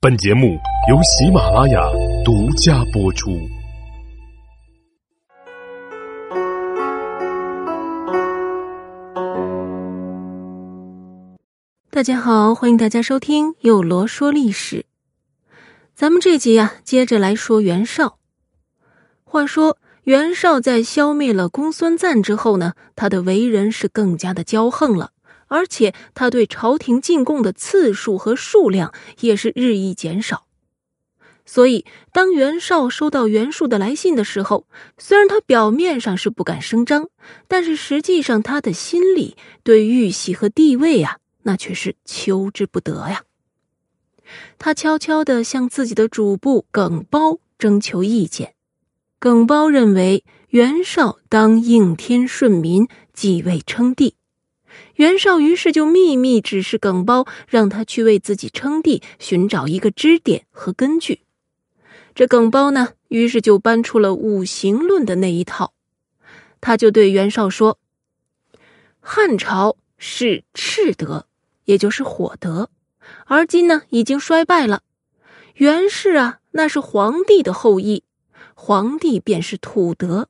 本节目由喜马拉雅独家播出。大家好，欢迎大家收听有罗说历史。咱们这集呀，接着来说袁绍。话说袁绍在消灭了公孙瓒之后呢，他的为人是更加的骄横了。而且他对朝廷进贡的次数和数量也是日益减少，所以当袁绍收到袁术的来信的时候，虽然他表面上是不敢声张，但是实际上他的心里对玉玺和地位啊，那却是求之不得呀。他悄悄的向自己的主簿耿包征求意见，耿包认为袁绍当应天顺民，继位称帝。袁绍于是就秘密指示耿包，让他去为自己称帝寻找一个支点和根据。这耿包呢，于是就搬出了五行论的那一套。他就对袁绍说：“汉朝是赤德，也就是火德，而今呢已经衰败了。袁氏啊，那是皇帝的后裔，皇帝便是土德。”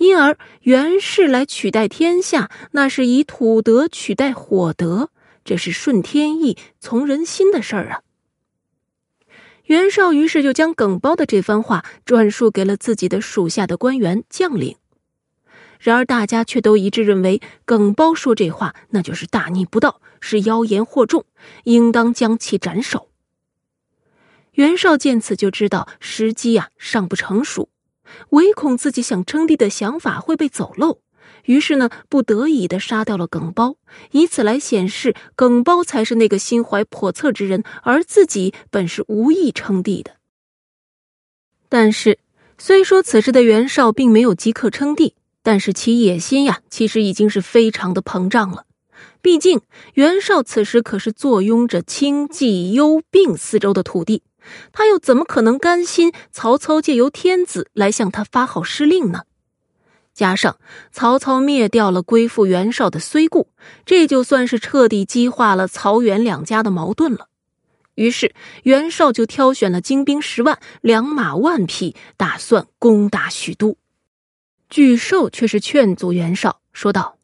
因而袁氏来取代天下，那是以土德取代火德，这是顺天意、从人心的事儿啊。袁绍于是就将耿包的这番话转述给了自己的属下的官员将领，然而大家却都一致认为耿包说这话那就是大逆不道，是妖言惑众，应当将其斩首。袁绍见此就知道时机呀尚不成熟。唯恐自己想称帝的想法会被走漏，于是呢，不得已的杀掉了耿包，以此来显示耿包才是那个心怀叵测之人，而自己本是无意称帝的。但是，虽说此时的袁绍并没有即刻称帝，但是其野心呀，其实已经是非常的膨胀了。毕竟，袁绍此时可是坐拥着青冀幽并四周的土地。他又怎么可能甘心曹操借由天子来向他发号施令呢？加上曹操灭掉了归附袁绍的虽固，这就算是彻底激化了曹袁两家的矛盾了。于是袁绍就挑选了精兵十万、良马万匹，打算攻打许都。沮授却是劝阻袁绍，说道：“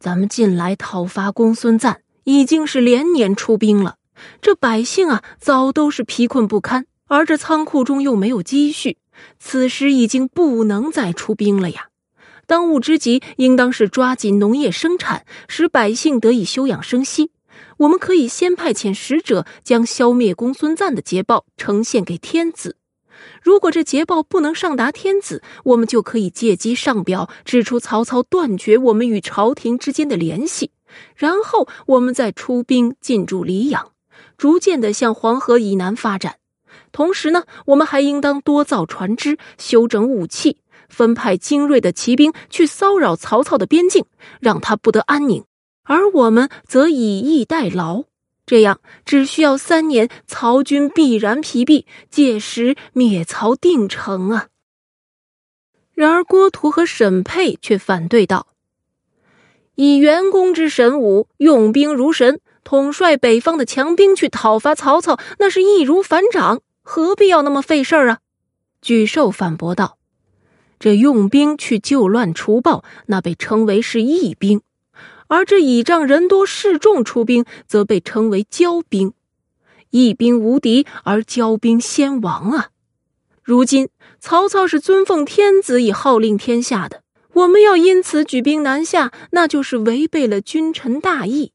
咱们近来讨伐公孙瓒，已经是连年出兵了。”这百姓啊，早都是疲困不堪，而这仓库中又没有积蓄，此时已经不能再出兵了呀。当务之急，应当是抓紧农业生产，使百姓得以休养生息。我们可以先派遣使者，将消灭公孙瓒的捷报呈现给天子。如果这捷报不能上达天子，我们就可以借机上表，指出曹操断绝我们与朝廷之间的联系，然后我们再出兵进驻黎阳。逐渐的向黄河以南发展，同时呢，我们还应当多造船只，修整武器，分派精锐的骑兵去骚扰曹操的边境，让他不得安宁。而我们则以逸待劳，这样只需要三年，曹军必然疲弊，届时灭曹定成啊！然而郭图和沈佩却反对道：“以袁公之神武，用兵如神。”统帅北方的强兵去讨伐曹操，那是易如反掌，何必要那么费事儿啊？沮授反驳道：“这用兵去救乱除暴，那被称为是义兵；而这倚仗人多势众出兵，则被称为骄兵。义兵无敌，而骄兵先亡啊！如今曹操是尊奉天子以号令天下的，我们要因此举兵南下，那就是违背了君臣大义。”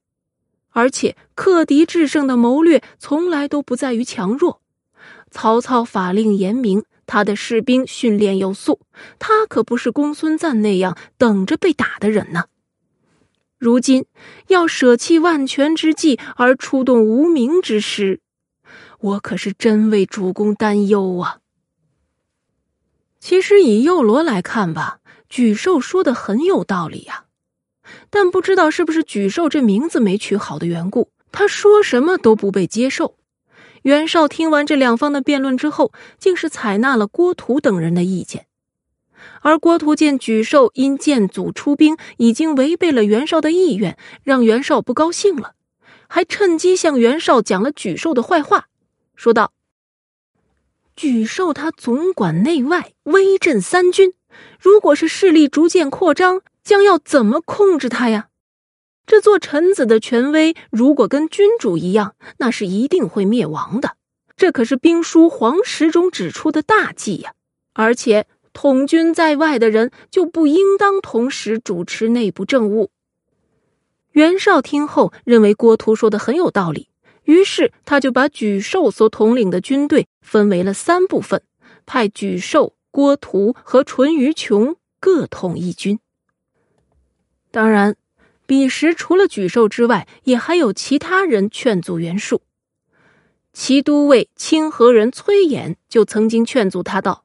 而且克敌制胜的谋略从来都不在于强弱。曹操法令严明，他的士兵训练有素，他可不是公孙瓒那样等着被打的人呢。如今要舍弃万全之计而出动无名之师，我可是真为主公担忧啊。其实以幼罗来看吧，沮授说的很有道理呀。但不知道是不是沮授这名字没取好的缘故，他说什么都不被接受。袁绍听完这两方的辩论之后，竟是采纳了郭图等人的意见。而郭图见沮授因建祖出兵，已经违背了袁绍的意愿，让袁绍不高兴了，还趁机向袁绍讲了沮授的坏话。说道：“沮授他总管内外，威震三军。如果是势力逐渐扩张，将要怎么控制他呀？这做臣子的权威，如果跟君主一样，那是一定会灭亡的。这可是兵书黄石中指出的大忌呀！而且统军在外的人，就不应当同时主持内部政务。”袁绍听后认为郭图说的很有道理，于是他就把沮授所统领的军队分为了三部分，派沮授、郭图和淳于琼各统一军。当然，彼时除了沮授之外，也还有其他人劝阻袁术。齐都尉清河人崔琰就曾经劝阻他道：“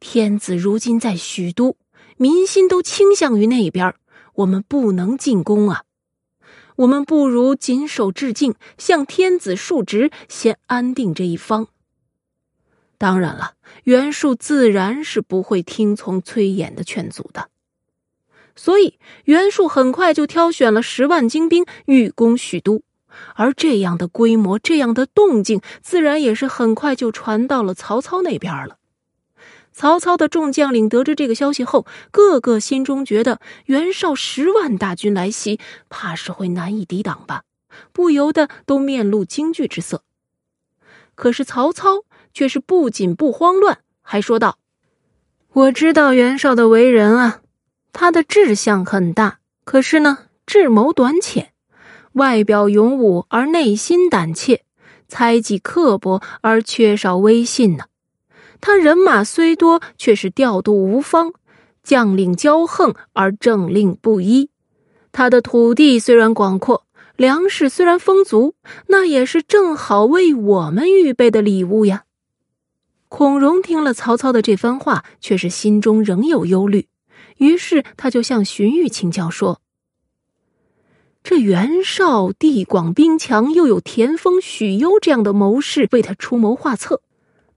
天子如今在许都，民心都倾向于那边。”我们不能进攻啊！我们不如谨守致敬，向天子述职，先安定这一方。当然了，袁术自然是不会听从崔琰的劝阻的，所以袁术很快就挑选了十万精兵，欲攻许都。而这样的规模，这样的动静，自然也是很快就传到了曹操那边了。曹操的众将领得知这个消息后，个个心中觉得袁绍十万大军来袭，怕是会难以抵挡吧，不由得都面露惊惧之色。可是曹操却是不仅不慌乱，还说道：“我知道袁绍的为人啊，他的志向很大，可是呢，智谋短浅，外表勇武而内心胆怯，猜忌刻薄而缺少威信呢。”他人马虽多，却是调度无方，将领骄横而政令不一。他的土地虽然广阔，粮食虽然丰足，那也是正好为我们预备的礼物呀。孔融听了曹操的这番话，却是心中仍有忧虑，于是他就向荀彧请教说：“这袁绍地广兵强，又有田丰、许攸这样的谋士为他出谋划策。”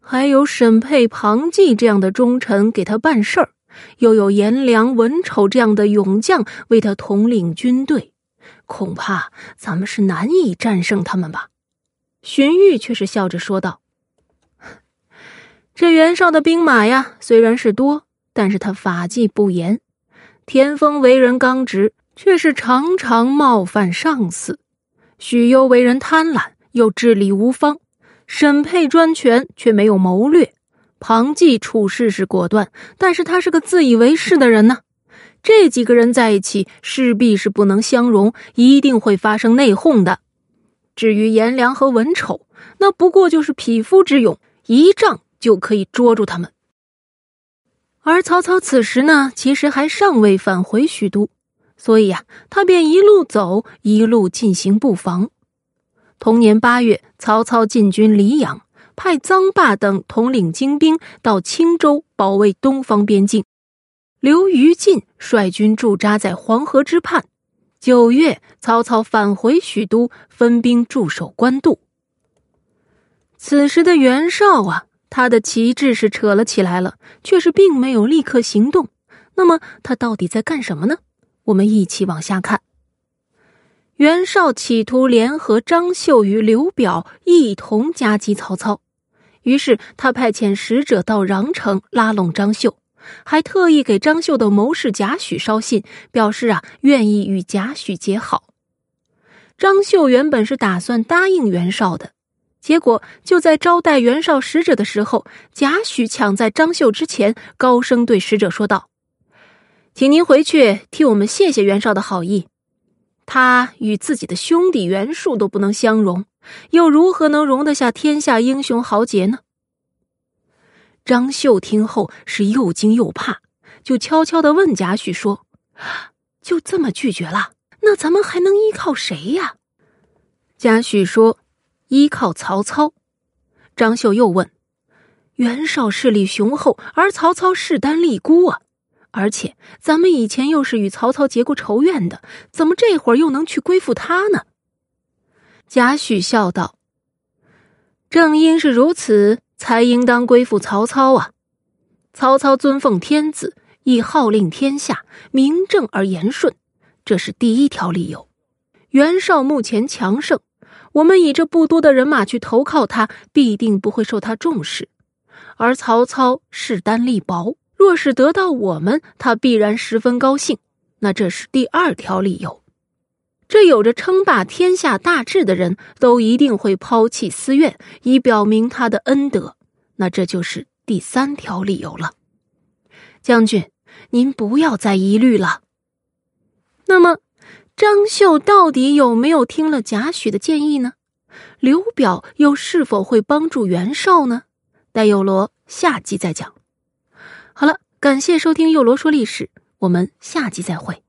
还有沈佩、庞纪这样的忠臣给他办事儿，又有颜良、文丑这样的勇将为他统领军队，恐怕咱们是难以战胜他们吧？荀彧却是笑着说道：“这袁绍的兵马呀，虽然是多，但是他法纪不严；田丰为人刚直，却是常常冒犯上司；许攸为人贪婪，又治理无方。”沈佩专权却没有谋略，庞纪处事是果断，但是他是个自以为是的人呢。这几个人在一起，势必是不能相容，一定会发生内讧的。至于颜良和文丑，那不过就是匹夫之勇，一仗就可以捉住他们。而曹操此时呢，其实还尚未返回许都，所以呀，他便一路走，一路进行布防。同年八月，曹操进军黎阳，派臧霸等统领精兵到青州保卫东方边境。刘虞进率军驻扎在黄河之畔。九月，曹操返回许都，分兵驻守官渡。此时的袁绍啊，他的旗帜是扯了起来了，却是并没有立刻行动。那么，他到底在干什么呢？我们一起往下看。袁绍企图联合张绣与刘表一同夹击曹操，于是他派遣使者到穰城拉拢张绣，还特意给张绣的谋士贾诩捎信，表示啊愿意与贾诩结好。张绣原本是打算答应袁绍的，结果就在招待袁绍使者的时候，贾诩抢在张绣之前，高声对使者说道：“请您回去替我们谢谢袁绍的好意。”他与自己的兄弟袁术都不能相容，又如何能容得下天下英雄豪杰呢？张绣听后是又惊又怕，就悄悄的问贾诩说：“就这么拒绝了？那咱们还能依靠谁呀？”贾诩说：“依靠曹操。”张绣又问：“袁绍势力雄厚，而曹操势单力孤啊？”而且咱们以前又是与曹操结过仇怨的，怎么这会儿又能去归附他呢？贾诩笑道：“正因是如此，才应当归附曹操啊！曹操尊奉天子，以号令天下，名正而言顺，这是第一条理由。袁绍目前强盛，我们以这不多的人马去投靠他，必定不会受他重视。而曹操势单力薄，若是得到我们，他必然十分高兴。那这是第二条理由。这有着称霸天下大志的人都一定会抛弃私怨，以表明他的恩德。那这就是第三条理由了。将军，您不要再疑虑了。那么。张绣到底有没有听了贾诩的建议呢？刘表又是否会帮助袁绍呢？待幼罗下集再讲。好了，感谢收听《幼罗说历史》，我们下集再会。